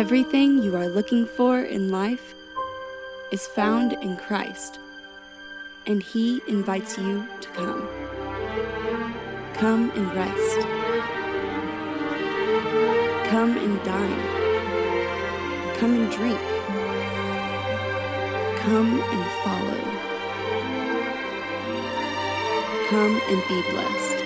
Everything you are looking for in life is found in Christ, and He invites you to come. Come and rest. Come and dine. Come and drink. Come and follow. Come and be blessed.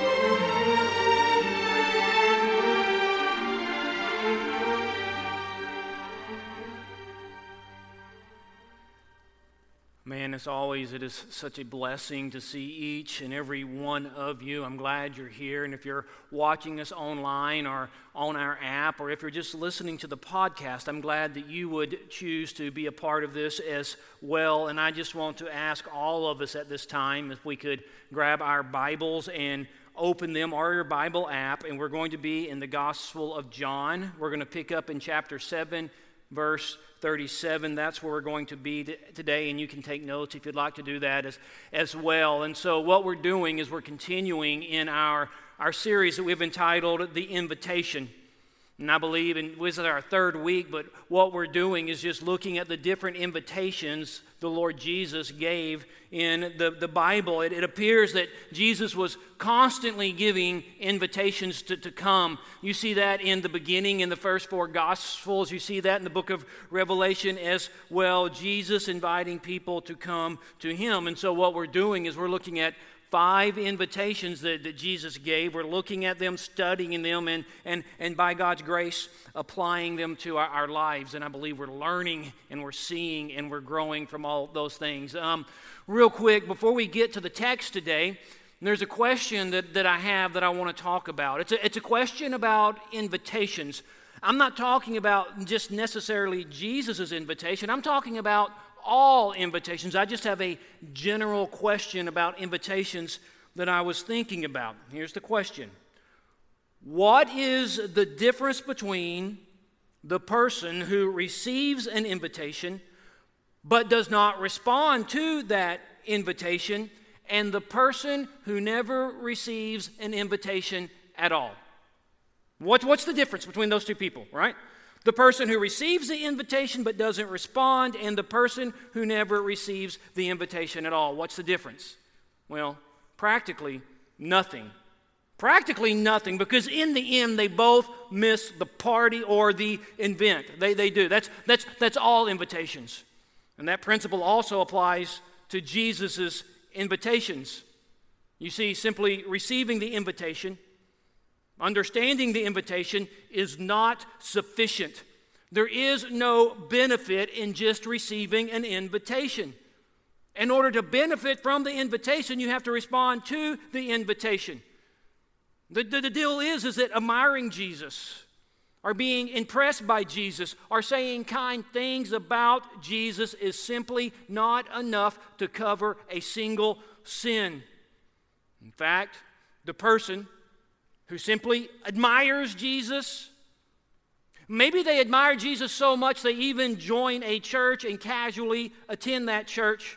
Man, as always, it is such a blessing to see each and every one of you. I'm glad you're here. And if you're watching us online or on our app, or if you're just listening to the podcast, I'm glad that you would choose to be a part of this as well. And I just want to ask all of us at this time if we could grab our Bibles and open them or your Bible app. And we're going to be in the Gospel of John. We're going to pick up in chapter 7, verse 37. That's where we're going to be today, and you can take notes if you'd like to do that as, as well. And so, what we're doing is we're continuing in our, our series that we've entitled The Invitation. And I believe, and this is our third week, but what we're doing is just looking at the different invitations the Lord Jesus gave in the, the Bible. It, it appears that Jesus was constantly giving invitations to, to come. You see that in the beginning in the first four Gospels. You see that in the book of Revelation as well. Jesus inviting people to come to Him. And so, what we're doing is we're looking at five invitations that, that Jesus gave. We're looking at them, studying them, and, and, and by God's grace, applying them to our, our lives. And I believe we're learning and we're seeing and we're growing from all those things. Um, real quick, before we get to the text today, there's a question that, that I have that I want to talk about. It's a, it's a question about invitations. I'm not talking about just necessarily Jesus' invitation, I'm talking about all invitations. I just have a general question about invitations that I was thinking about. Here's the question What is the difference between the person who receives an invitation but does not respond to that invitation and the person who never receives an invitation at all? What, what's the difference between those two people, right? The person who receives the invitation but doesn't respond, and the person who never receives the invitation at all. What's the difference? Well, practically nothing. Practically nothing, because in the end, they both miss the party or the event. They, they do. That's, that's, that's all invitations. And that principle also applies to Jesus' invitations. You see, simply receiving the invitation Understanding the invitation is not sufficient. There is no benefit in just receiving an invitation. In order to benefit from the invitation, you have to respond to the invitation. The, the, the, deal is, is that admiring Jesus, or being impressed by Jesus, or saying kind things about Jesus is simply not enough to cover a single sin. In fact, the person who simply admires Jesus. Maybe they admire Jesus so much they even join a church and casually attend that church.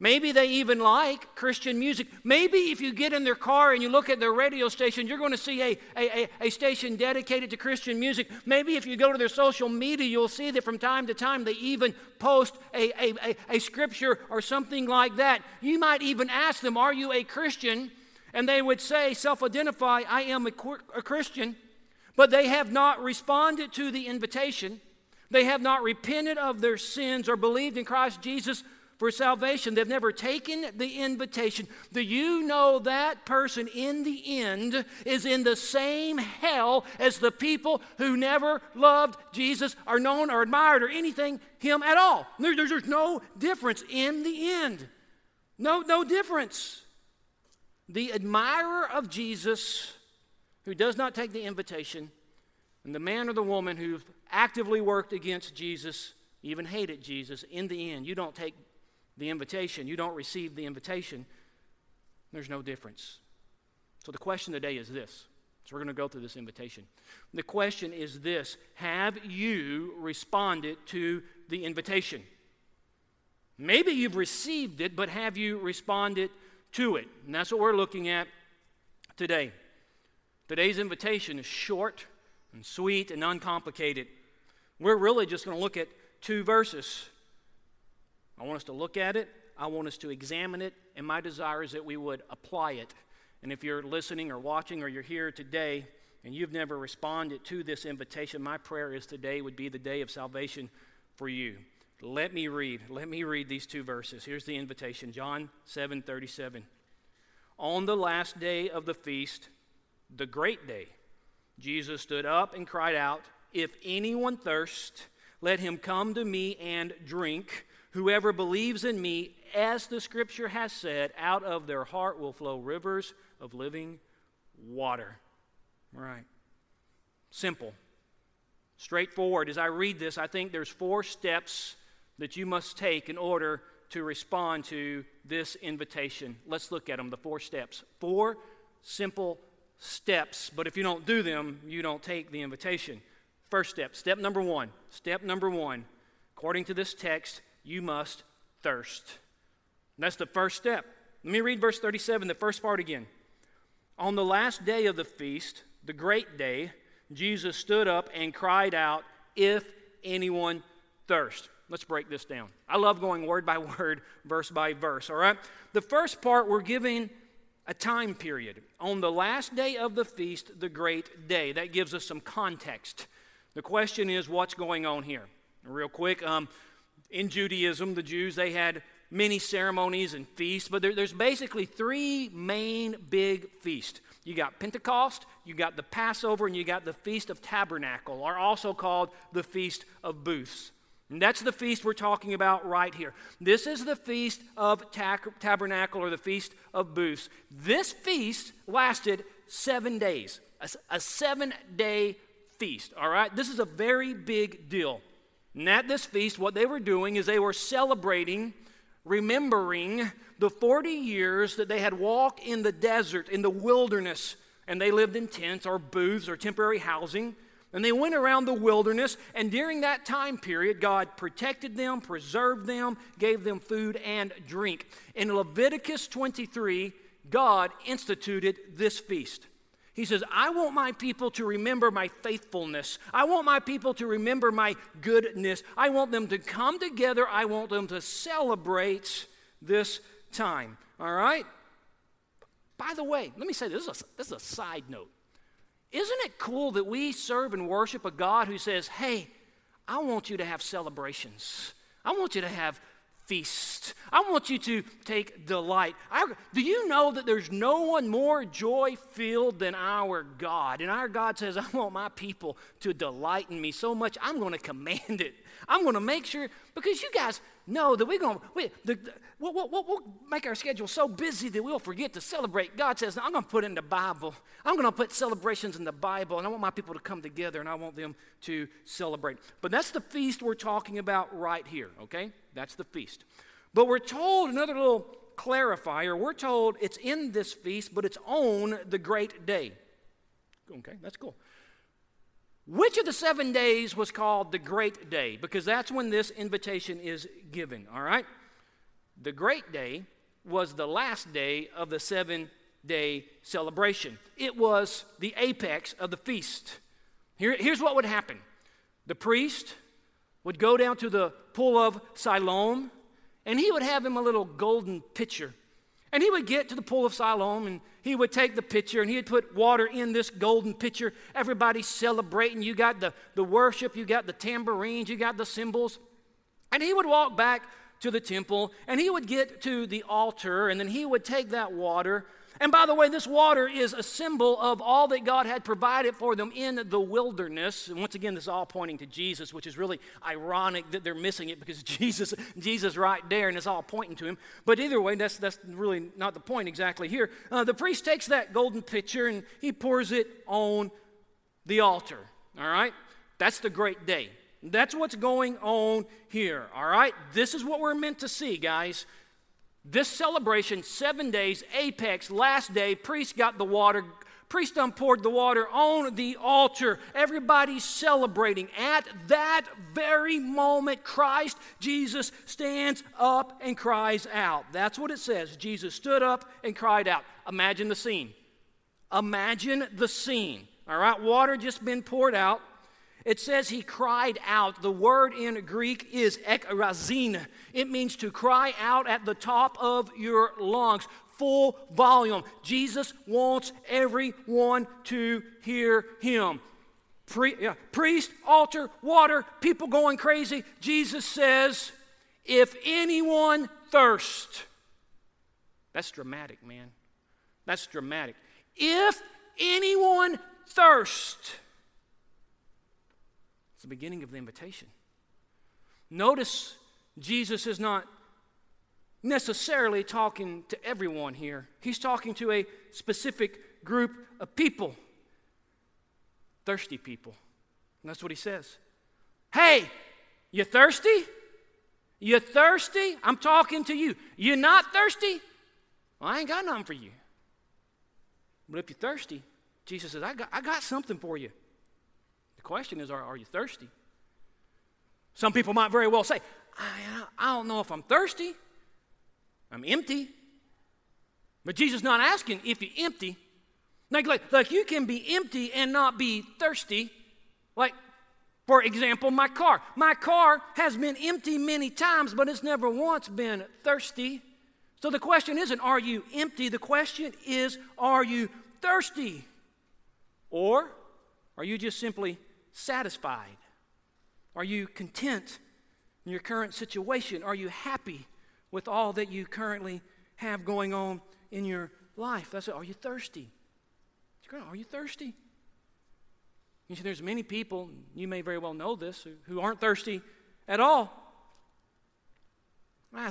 Maybe they even like Christian music. Maybe if you get in their car and you look at their radio station, you're going to see a, a, a, station dedicated to Christian music. Maybe if you go to their social media, you'll see that from time to time they even post a, a, a scripture or something like that. You might even ask them, Are you a Christian? And they would say, self identify, I am a, a Christian, but they have not responded to the invitation. They have not repented of their sins or believed in Christ Jesus for salvation. They've never taken the invitation. Do you know that person in the end is in the same hell as the people who never loved Jesus or known or admired or anything him at all? There, there's, there's no difference in the end. No, no difference. The admirer of Jesus who does not take the invitation And the man or the woman who actively worked against Jesus, even hated Jesus, in the end, you don't take the invitation, you don't receive the invitation, there's no difference. So the question today is this. So we're going to go through this invitation. The question is this Have you responded to the invitation? Maybe you've received it, but have you responded to it? And that's what we're looking at today. Today's invitation is short and sweet and uncomplicated. We're really just going to look at two verses. I want us to look at it, I want us to examine it, and my desire is that we would apply it. And if you're listening or watching or you're here today and you've never responded to this invitation, my prayer is today would be the day of salvation for you. Let me read. Let me read these two verses. Here's the invitation John 7 37. On the last day of the feast, the great day, Jesus stood up and cried out, If anyone thirst, let him come to me and drink. Whoever believes in me, as the scripture has said, out of their heart will flow rivers of living water. Right. Simple. Straightforward. As I read this, I think there's four steps that you must take in order to respond to this invitation. Let's look at them, the four steps. Four simple steps, but if you don't do them, you don't take the invitation. First step, step number one. Step number one, according to this text, you must thirst. And that's the first step. Let me read verse 37, the first part again. On the last day of the feast, the great day, Jesus stood up and cried out, If anyone thirst. Let's break this down. I love going word by word, verse by verse, all right? The first part, we're giving a time period. On the last day of the feast, the great day. That gives us some context. The question is, what's going on here? Real quick, um, in Judaism, the Jews, they had many ceremonies and feasts, but there, there's basically three main big feasts. You got Pentecost, you got the Passover, and you got the Feast of Tabernacle, or also called the Feast of Booths. And that's the feast we're talking about right here. This is the Feast of Tabernacle or the Feast of Booths. This feast lasted seven days, a, a seven day feast, all right? This is a very big deal. And at this feast, what they were doing is they were celebrating, remembering the 40 years that they had walked in the desert, in the wilderness, and they lived in tents or booths or temporary housing. And they went around the wilderness, and during that time period, God protected them, preserved them, gave them food and drink. In Leviticus 23, God instituted this feast. He says, I want my people to remember my faithfulness. I want my people to remember my goodness. I want them to come together. I want them to celebrate this time. All right? By the way, let me say this, this is a, is a side note. Isn't it cool that we serve and worship a God who says, hey, I want you to have celebrations? I want you to have feasts. I want you to take delight. I, do you know that there's no one more joy filled than our God? And our God says, I want my people to delight in me so much, I'm going to command it. I'm going to make sure, because you guys know that we're going we, the, the, we'll, we'll, we'll, make our schedule so busy that we'll forget to celebrate. God says, I'm going to put in the Bible. I'm going to put celebrations in the Bible, and I want my people to come together, and I want them to celebrate. But that's the feast we're talking about right here, okay? That's the feast. But we're told another little clarifier. We're told it's in this feast, but it's on the great day. Okay, that's cool. Which of the seven days was called the great day? Because that's when this invitation is given, all right? The great day was the last day of the seven day celebration, it was the apex of the feast. Here, here's what would happen the priest would go down to the pool of Siloam, and he would have him a little golden pitcher. And he would get to the pool of Siloam and he would take the pitcher and he would put water in this golden pitcher. Everybody's celebrating. You got the, the worship, you got the tambourines, you got the cymbals. And he would walk back to the temple and he would get to the altar and then he would take that water and by the way, this water is a symbol of all that God had provided for them in the wilderness. And once again, this is all pointing to Jesus, which is really ironic that they're missing it because Jesus, Jesus right there, and it's all pointing to him. But either way, that's, that's really not the point exactly here. Uh, the priest takes that golden pitcher and he pours it on the altar. All right? That's the great day. That's what's going on here. All right? This is what we're meant to see, guys. This celebration, seven days, apex, last day, priest got the water, priest poured the water on the altar. Everybody's celebrating. At that very moment, Christ, Jesus, stands up and cries out. That's what it says. Jesus stood up and cried out. Imagine the scene. Imagine the scene. All right, water just been poured out. It says he cried out. The word in Greek is ekrazin. It means to cry out at the top of your lungs, full volume. Jesus wants everyone to hear him. Pri- yeah, priest, altar, water, people going crazy. Jesus says, if anyone thirst, that's dramatic, man. That's dramatic. If anyone thirst, the beginning of the invitation. Notice Jesus is not necessarily talking to everyone here, he's talking to a specific group of people thirsty people. And that's what he says. Hey, you thirsty? You thirsty? I'm talking to you. You're not thirsty? Well, I ain't got nothing for you. But if you're thirsty, Jesus says, I got, I got something for you. Question is, are, are you thirsty? Some people might very well say, I, I don't know if I'm thirsty. I'm empty. But Jesus is not asking if you're empty. Like, like, like you can be empty and not be thirsty. Like, for example, my car. My car has been empty many times, but it's never once been thirsty. So the question isn't, are you empty? The question is, are you thirsty? Or are you just simply satisfied? Are you content in your current situation? Are you happy with all that you currently have going on in your life? That's it. Are you thirsty? Are you thirsty? You see, there's many people, you may very well know this, who aren't thirsty at all. Ah,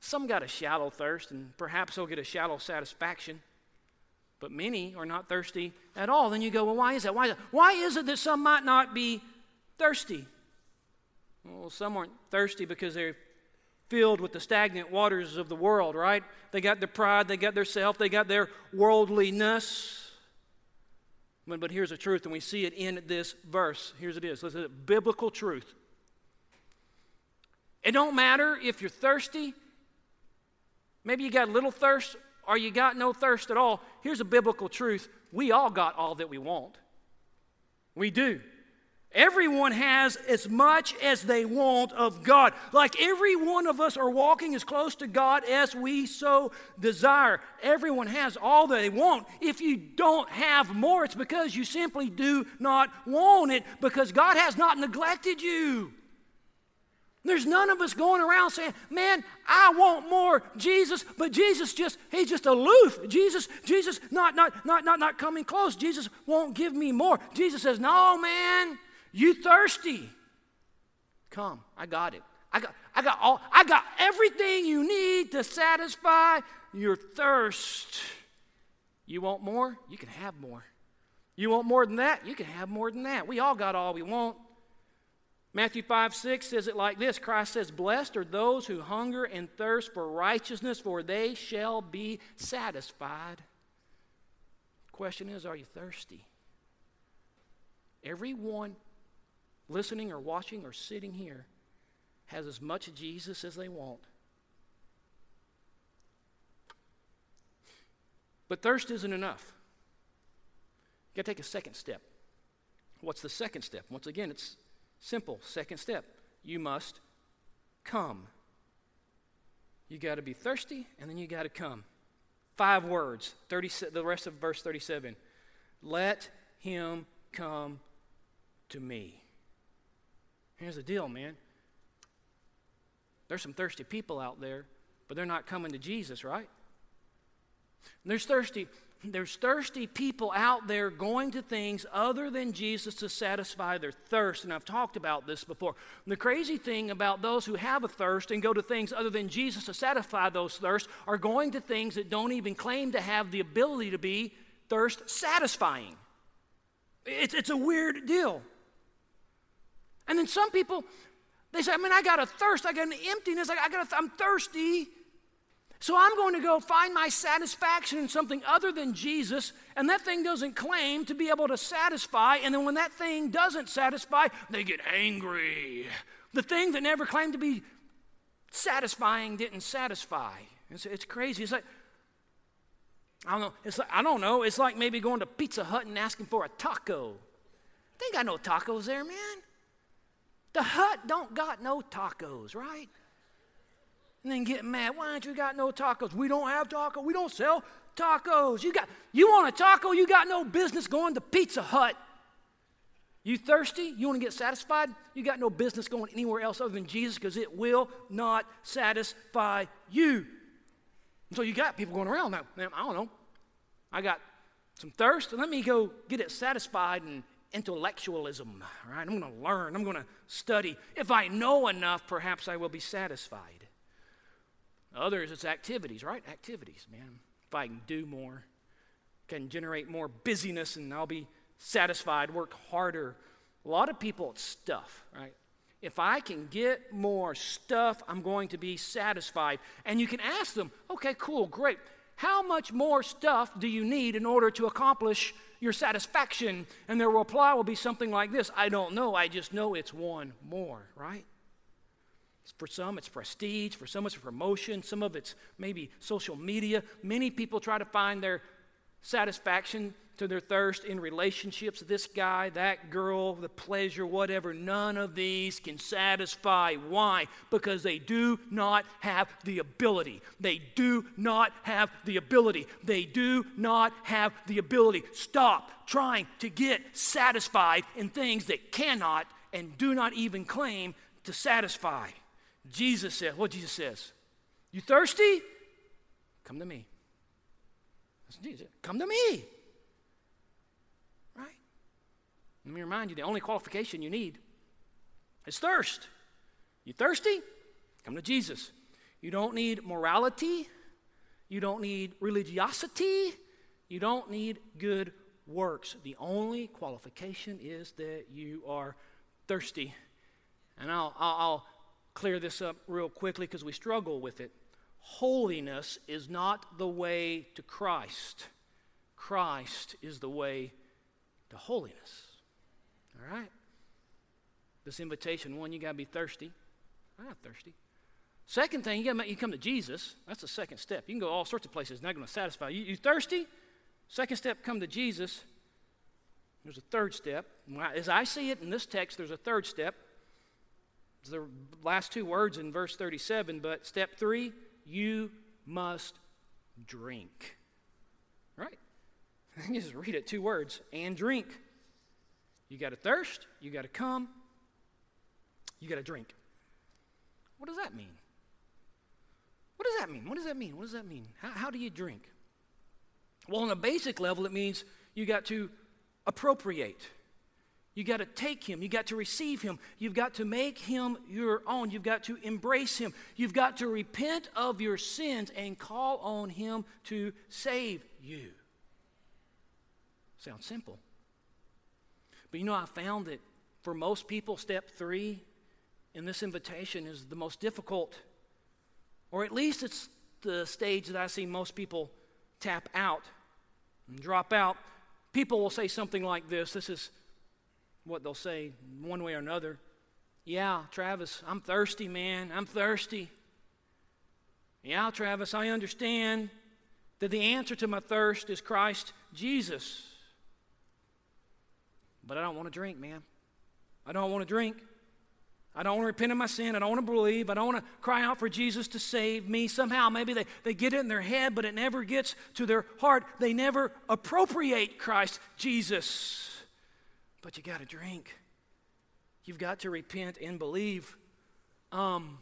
some got a shallow thirst, and perhaps they'll get a shallow satisfaction. But many are not thirsty at all. Then you go, well, why is that? Why is, that? Why is it that some might not be thirsty? Well, some aren't thirsty because they're filled with the stagnant waters of the world, right? They got their pride, they got their self, they got their worldliness. But, but here's the truth, and we see it in this verse. Here's it is. Listen, biblical truth. It don't matter if you're thirsty Maybe you got a little thirst or you got no thirst at all. Here's a biblical truth we all got all that we want. We do. Everyone has as much as they want of God. Like every one of us are walking as close to God as we so desire. Everyone has all that they want. If you don't have more, it's because you simply do not want it because God has not neglected you. There's none of us going around saying, Man, I want more Jesus, but Jesus just, he's just aloof. Jesus, Jesus not not not not not coming close. Jesus won't give me more. Jesus says, No, man, you thirsty. Come, I got it. I got I got all I got everything you need to satisfy your thirst. You want more? You can have more. You want more than that? You can have more than that. We all got all we want. Matthew 5 6 says it like this Christ says, Blessed are those who hunger and thirst for righteousness, for they shall be satisfied. Question is, are you thirsty? Everyone listening or watching or sitting here has as much Jesus as they want. But thirst isn't enough. You got to take a second step. What's the second step? Once again, it's Simple. Second step you must come. You got to be thirsty, and then you got to come. Five words, 30, the rest of verse 37. Let him come to me. Here's the deal, man. There's some thirsty people out there, but they're not coming to Jesus, right? There's thirsty there's thirsty people out there going to things other than Jesus to satisfy their thirst. And I've talked about this before. And the crazy thing about those who have a thirst and go to things other than Jesus to satisfy those thirsts are going to things that don't even claim to have the ability to be thirst satisfying. It's, it's a weird deal. And then some people, they say, I mean, I got a thirst, I got an emptiness, I got I'm thirsty. So I'm going to go find my satisfaction in something other than Jesus, and that thing doesn't claim to be able to satisfy. And then when that thing doesn't satisfy, they get angry. The thing that never claimed to be satisfying didn't satisfy. It's, it's crazy. It's like, I don't know. It's like, I don't know. It's like maybe going to Pizza Hut and asking for a taco. They got no tacos there, man. The hut don't got no tacos, right? And then get mad. Why don't you got no tacos? We don't have tacos. We don't sell tacos. You got you want a taco? You got no business going to Pizza Hut. You thirsty? You want to get satisfied? You got no business going anywhere else other than Jesus because it will not satisfy you. And so you got people going around now. I don't know. I got some thirst. Let me go get it satisfied and intellectualism. Right? I'm going to learn. I'm going to study. If I know enough, perhaps I will be satisfied. Others, it's activities, right? Activities, man. If I can do more, can generate more busyness, and I'll be satisfied, work harder. A lot of people, it's stuff, right? If I can get more stuff, I'm going to be satisfied. And you can ask them, okay, cool, great. How much more stuff do you need in order to accomplish your satisfaction? And their reply will be something like this I don't know, I just know it's one more, right? For some, it's prestige. For some, it's promotion. Some of it's maybe social media. Many people try to find their satisfaction to their thirst in relationships. This guy, that girl, the pleasure, whatever. None of these can satisfy. Why? Because they do not have the ability. They do not have the ability. They do not have the ability. Stop trying to get satisfied in things that cannot and do not even claim to satisfy. Jesus said, what Jesus says? You thirsty? Come to me. That's Jesus. Come to me. Right? Let me remind you the only qualification you need is thirst. You thirsty? Come to Jesus. You don't need morality. You don't need religiosity. You don't need good works. The only qualification is that you are thirsty. And I'll, I'll, I'll clear this up real quickly because we struggle with it. Holiness is not the way to Christ, Christ is the way to holiness. All right? This invitation one, you got to be thirsty. I'm not thirsty. Second thing, you, gotta, you come to Jesus. That's the second step. You can go all sorts of places, not going to satisfy you. You thirsty? Second step, come to Jesus. There's a third step. As I see it in this text, there's a third step. It's the last two words in verse 37, but step three, you must drink. Right? You just read it two words and drink. You got to thirst, you got to come, you got to drink. What does that mean? What does that mean? What does that mean? What does that mean? How, how do you drink? Well, on a basic level, it means you got to appropriate. You got to take him. You got to receive him. You've got to make him your own. You've got to embrace him. You've got to repent of your sins and call on him to save you. Sounds simple. But you know, I found that for most people, step three in this invitation is the most difficult, or at least it's the stage that I see most people tap out and drop out. People will say something like this this is what they'll say one way or another. Yeah, Travis, I'm thirsty, man. I'm thirsty. Yeah, Travis, I understand that the answer to my thirst is Christ Jesus. But I don't want to drink, man. I don't want to drink. I don't want to repent of my sin. I don't want to believe. I don't want to cry out for Jesus to save me. Somehow, maybe they, they get it in their head, but it never gets to their heart. They never appropriate Christ Jesus but you got to drink. You've got to repent and believe. Um,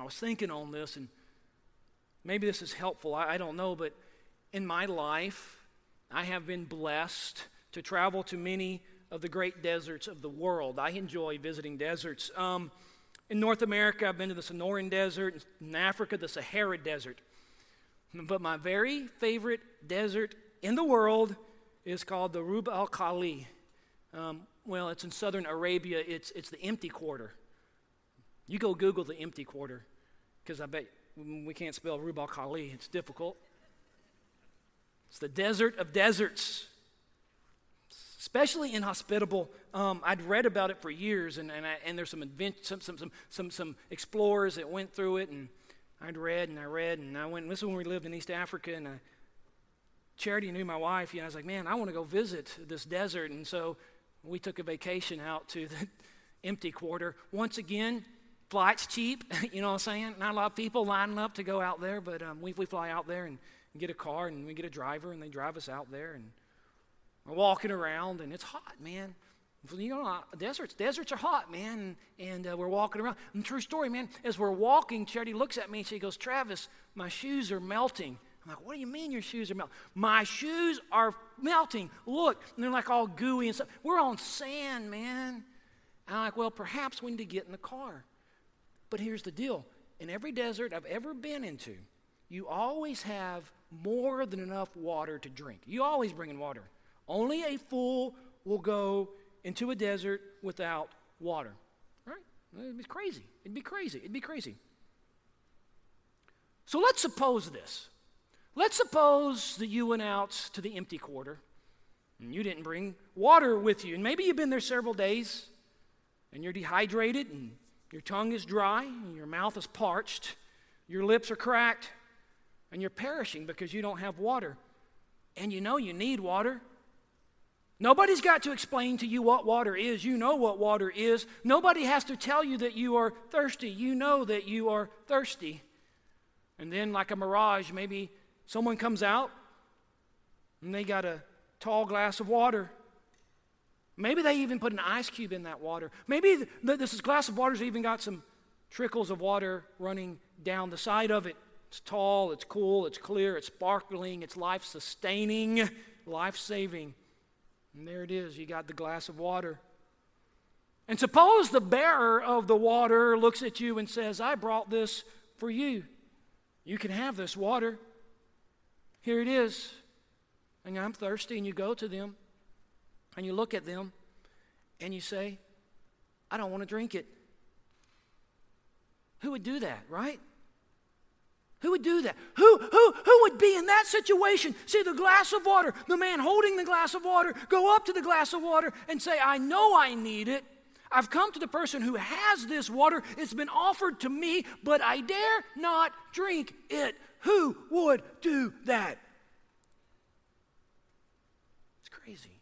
I was thinking on this, and maybe this is helpful. I, I don't know, but in my life, I have been blessed to travel to many of the great deserts of the world. I enjoy visiting deserts. Um, in North America, I've been to the Sonoran Desert. In Africa, the Sahara Desert. But my very favorite desert in the world is called the Rub al Khali. Um, well, it's in southern Arabia, it's, it's the empty quarter. You go Google the empty quarter, because I bet we can't spell Rub al Khali, it's difficult. It's the desert of deserts, especially inhospitable. Um, I'd read about it for years, and, and, I, and there's some, advent- some, some, some, some, some explorers that went through it, and I'd read and I read, and I went. This is when we lived in East Africa, and I, Charity knew my wife. You know, I was like, man, I want to go visit this desert, and so we took a vacation out to the empty quarter. Once again, flights cheap. you know what I'm saying? Not a lot of people lining up to go out there, but um, we, we fly out there and, and get a car, and we get a driver, and they drive us out there, and we're walking around, and it's hot, man. You know, uh, deserts, deserts are hot, man, and, and uh, we're walking around. And true story, man, as we're walking, Charity looks at me and she goes, Travis, my shoes are melting. I'm like, what do you mean your shoes are melting? My shoes are melting. Look, and they're like all gooey and stuff. We're on sand, man. And I'm like, well, perhaps we need to get in the car. But here's the deal in every desert I've ever been into, you always have more than enough water to drink. You always bring in water. Only a fool will go into a desert without water. Right? It'd be crazy. It'd be crazy. It'd be crazy. So let's suppose this. Let's suppose that you went out to the empty quarter and you didn't bring water with you. And maybe you've been there several days and you're dehydrated and your tongue is dry and your mouth is parched, your lips are cracked, and you're perishing because you don't have water. And you know you need water. Nobody's got to explain to you what water is. You know what water is. Nobody has to tell you that you are thirsty. You know that you are thirsty. And then, like a mirage, maybe someone comes out and they got a tall glass of water. Maybe they even put an ice cube in that water. Maybe this glass of water's even got some trickles of water running down the side of it. It's tall, it's cool, it's clear, it's sparkling, it's life sustaining, life saving. And there it is, you got the glass of water. And suppose the bearer of the water looks at you and says, I brought this for you. You can have this water. Here it is. And I'm thirsty, and you go to them and you look at them and you say, I don't want to drink it. Who would do that, right? Who would do that? Who, who, who would be in that situation? See the glass of water, the man holding the glass of water, go up to the glass of water and say, I know I need it. I've come to the person who has this water. It's been offered to me, but I dare not drink it. Who would do that? It's crazy.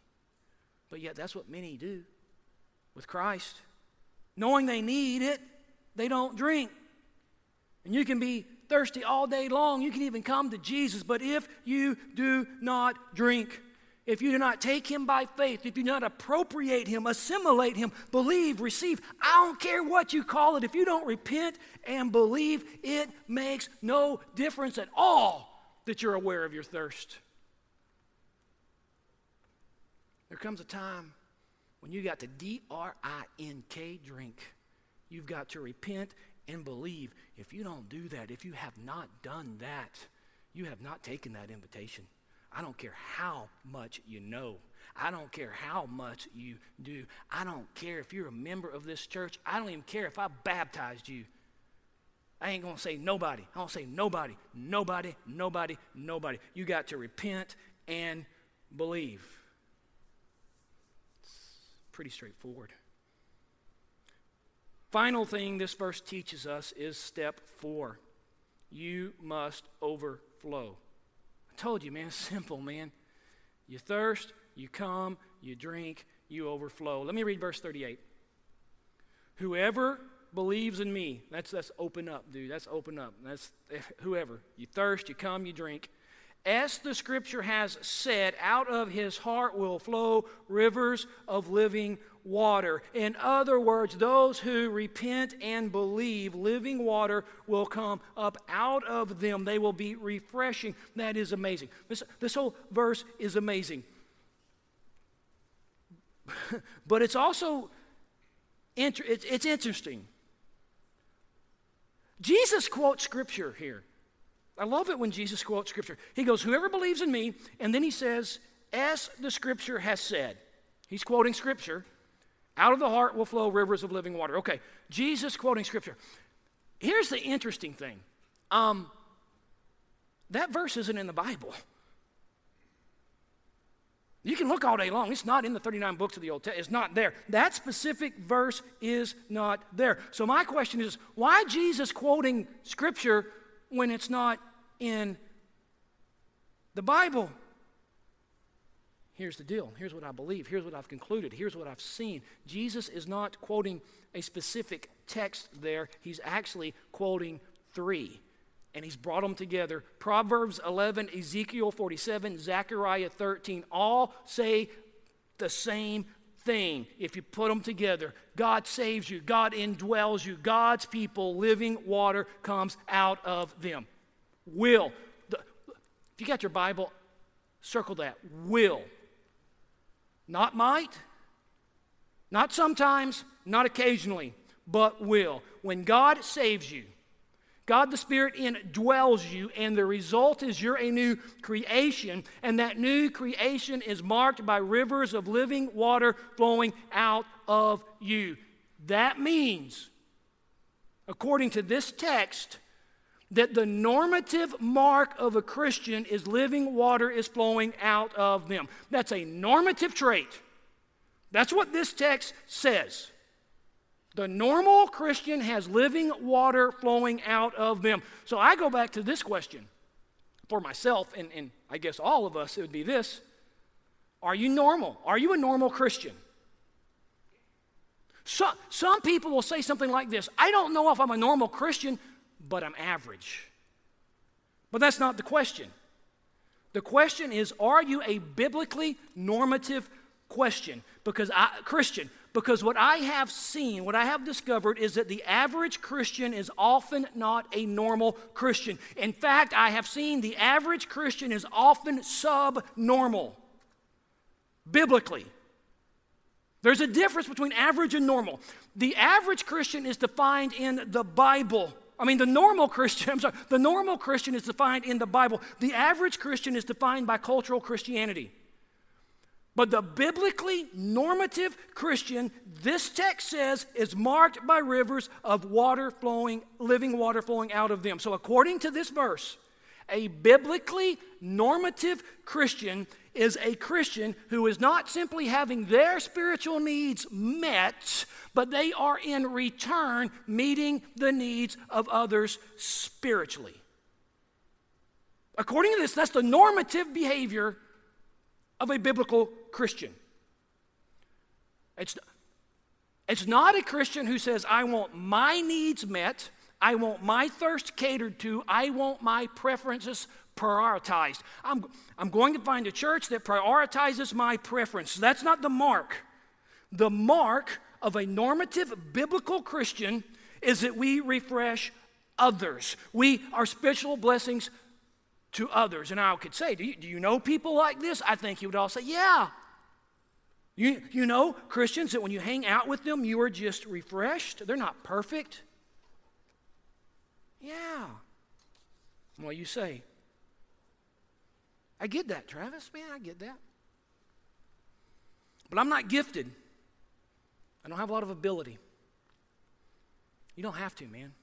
But yet, that's what many do with Christ. Knowing they need it, they don't drink. And you can be thirsty all day long. You can even come to Jesus. But if you do not drink, if you do not take him by faith, if you do not appropriate him, assimilate him, believe, receive, I don't care what you call it, if you don't repent and believe, it makes no difference at all that you're aware of your thirst. There comes a time when you got to D R I N K drink. You've got to repent and believe. If you don't do that, if you have not done that, you have not taken that invitation. I don't care how much you know. I don't care how much you do. I don't care if you're a member of this church. I don't even care if I baptized you. I ain't going to say nobody. I don't say nobody, nobody, nobody, nobody. You got to repent and believe. It's pretty straightforward. Final thing this verse teaches us is step four you must overflow. Told you, man, simple, man. You thirst, you come, you drink, you overflow. Let me read verse 38. Whoever believes in me, that's, that's open up, dude. That's open up. That's whoever. You thirst, you come, you drink. As the scripture has said, out of his heart will flow rivers of living water. In other words, those who repent and believe, living water will come up out of them. They will be refreshing. That is amazing. This, this whole verse is amazing. but it's also inter- it's, it's interesting. Jesus quotes scripture here. I love it when Jesus quotes scripture. He goes, Whoever believes in me, and then he says, As the scripture has said. He's quoting scripture. Out of the heart will flow rivers of living water. Okay, Jesus quoting scripture. Here's the interesting thing um, that verse isn't in the Bible. You can look all day long. It's not in the 39 books of the Old Testament. It's not there. That specific verse is not there. So my question is, why Jesus quoting scripture when it's not in the Bible? Here's the deal. Here's what I believe. Here's what I've concluded. Here's what I've seen. Jesus is not quoting a specific text there. He's actually quoting three and he's brought them together. Proverbs 11, Ezekiel 47, Zechariah 13 all say the same thing if you put them together. God saves you, God indwells you, God's people, living water comes out of them. Will. The, if you got your Bible, circle that. Will. Not might, not sometimes, not occasionally, but will. When God saves you, God the Spirit indwells you, and the result is you're a new creation, and that new creation is marked by rivers of living water flowing out of you. That means, according to this text, that the normative mark of a Christian is living water is flowing out of them. That's a normative trait. That's what this text says. The normal Christian has living water flowing out of them. So I go back to this question for myself, and, and I guess all of us, it would be this Are you normal? Are you a normal Christian? So, some people will say something like this I don't know if I'm a normal Christian, but I'm average. But that's not the question. The question is Are you a biblically normative question? Because I, Christian, because what I have seen, what I have discovered is that the average Christian is often not a normal Christian. In fact, I have seen the average Christian is often subnormal, biblically. There's a difference between average and normal. The average Christian is defined in the Bible. I mean, the normal Christian, I'm sorry, the normal Christian is defined in the Bible. The average Christian is defined by cultural Christianity. But the biblically normative Christian, this text says, is marked by rivers of water flowing, living water flowing out of them. So, according to this verse, a biblically normative Christian is a Christian who is not simply having their spiritual needs met, but they are in return meeting the needs of others spiritually. According to this, that's the normative behavior of a biblical Christian. It's, it's not a Christian who says, I want my needs met, I want my thirst catered to, I want my preferences prioritized. I'm, I'm going to find a church that prioritizes my preference. That's not the mark. The mark of a normative biblical Christian is that we refresh others. We are spiritual blessings to others. And I could say, do you, do you know people like this? I think you would all say, yeah. You, you know Christians that when you hang out with them, you are just refreshed. They're not perfect. Yeah. Well, you say, I get that, Travis. Man, I get that. But I'm not gifted. I don't have a lot of ability. You don't have to, man.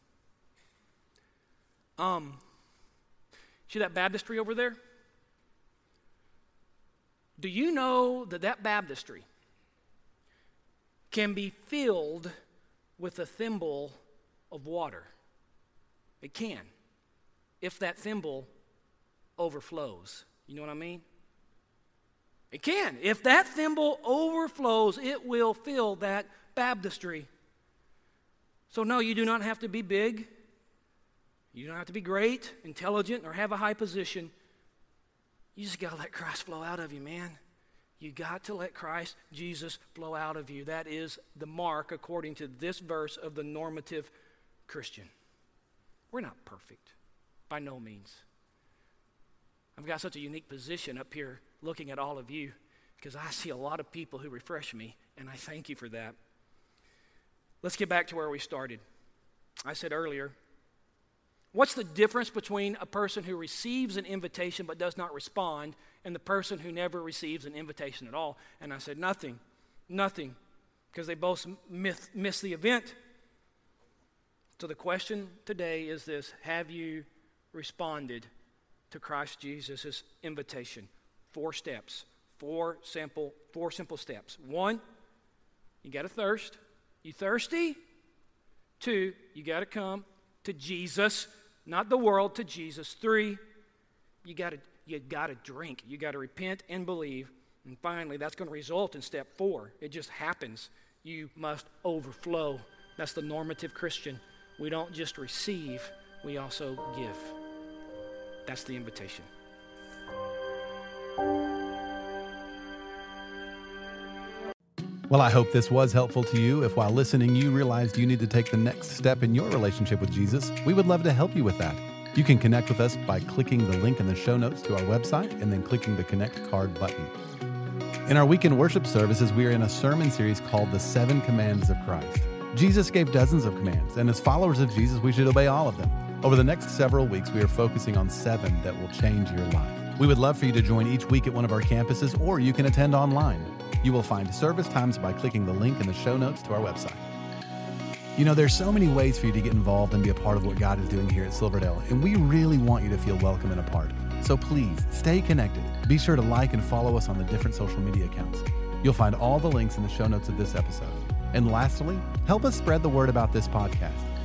Um, See that baptistry over there? Do you know that that baptistry can be filled with a thimble of water? It can, if that thimble overflows. You know what I mean? It can. If that thimble overflows, it will fill that baptistry. So, no, you do not have to be big. You don't have to be great, intelligent, or have a high position. You just got to let Christ flow out of you, man. You got to let Christ Jesus flow out of you. That is the mark, according to this verse, of the normative Christian. We're not perfect, by no means. I've got such a unique position up here looking at all of you because I see a lot of people who refresh me, and I thank you for that. Let's get back to where we started. I said earlier, What's the difference between a person who receives an invitation but does not respond and the person who never receives an invitation at all? And I said, Nothing. Nothing. because they both miss, the event. So the question today is this Have you responded to Christ Jesus' invitation? Four steps. Four simple, four simple steps. One, you got to thirst. You thirsty? Two, you got to come to Jesus, not the world, to Jesus. Three, you got to you got to drink. You got to repent and believe. And finally, that's going to result in step four. It just happens. You must overflow. That's the normative Christian. We don't just receive, we also give. That's the invitation. Well, I hope this was helpful to you. If while listening you realized you need to take the next step in your relationship with Jesus, we would love to help you with that. You can connect with us by clicking the link in the show notes to our website and then clicking the Connect card button. In our weekend worship services, we are in a sermon series called The Seven Commands of Christ. Jesus gave dozens of commands, and as followers of Jesus, we should obey all of them. Over the next several weeks, we are focusing on seven that will change your life. We would love for you to join each week at one of our campuses, or you can attend online. You will find service times by clicking the link in the show notes to our website. You know, there's so many ways for you to get involved and be a part of what God is doing here at Silverdale, and we really want you to feel welcome and a part. So please stay connected. Be sure to like and follow us on the different social media accounts. You'll find all the links in the show notes of this episode. And lastly, help us spread the word about this podcast.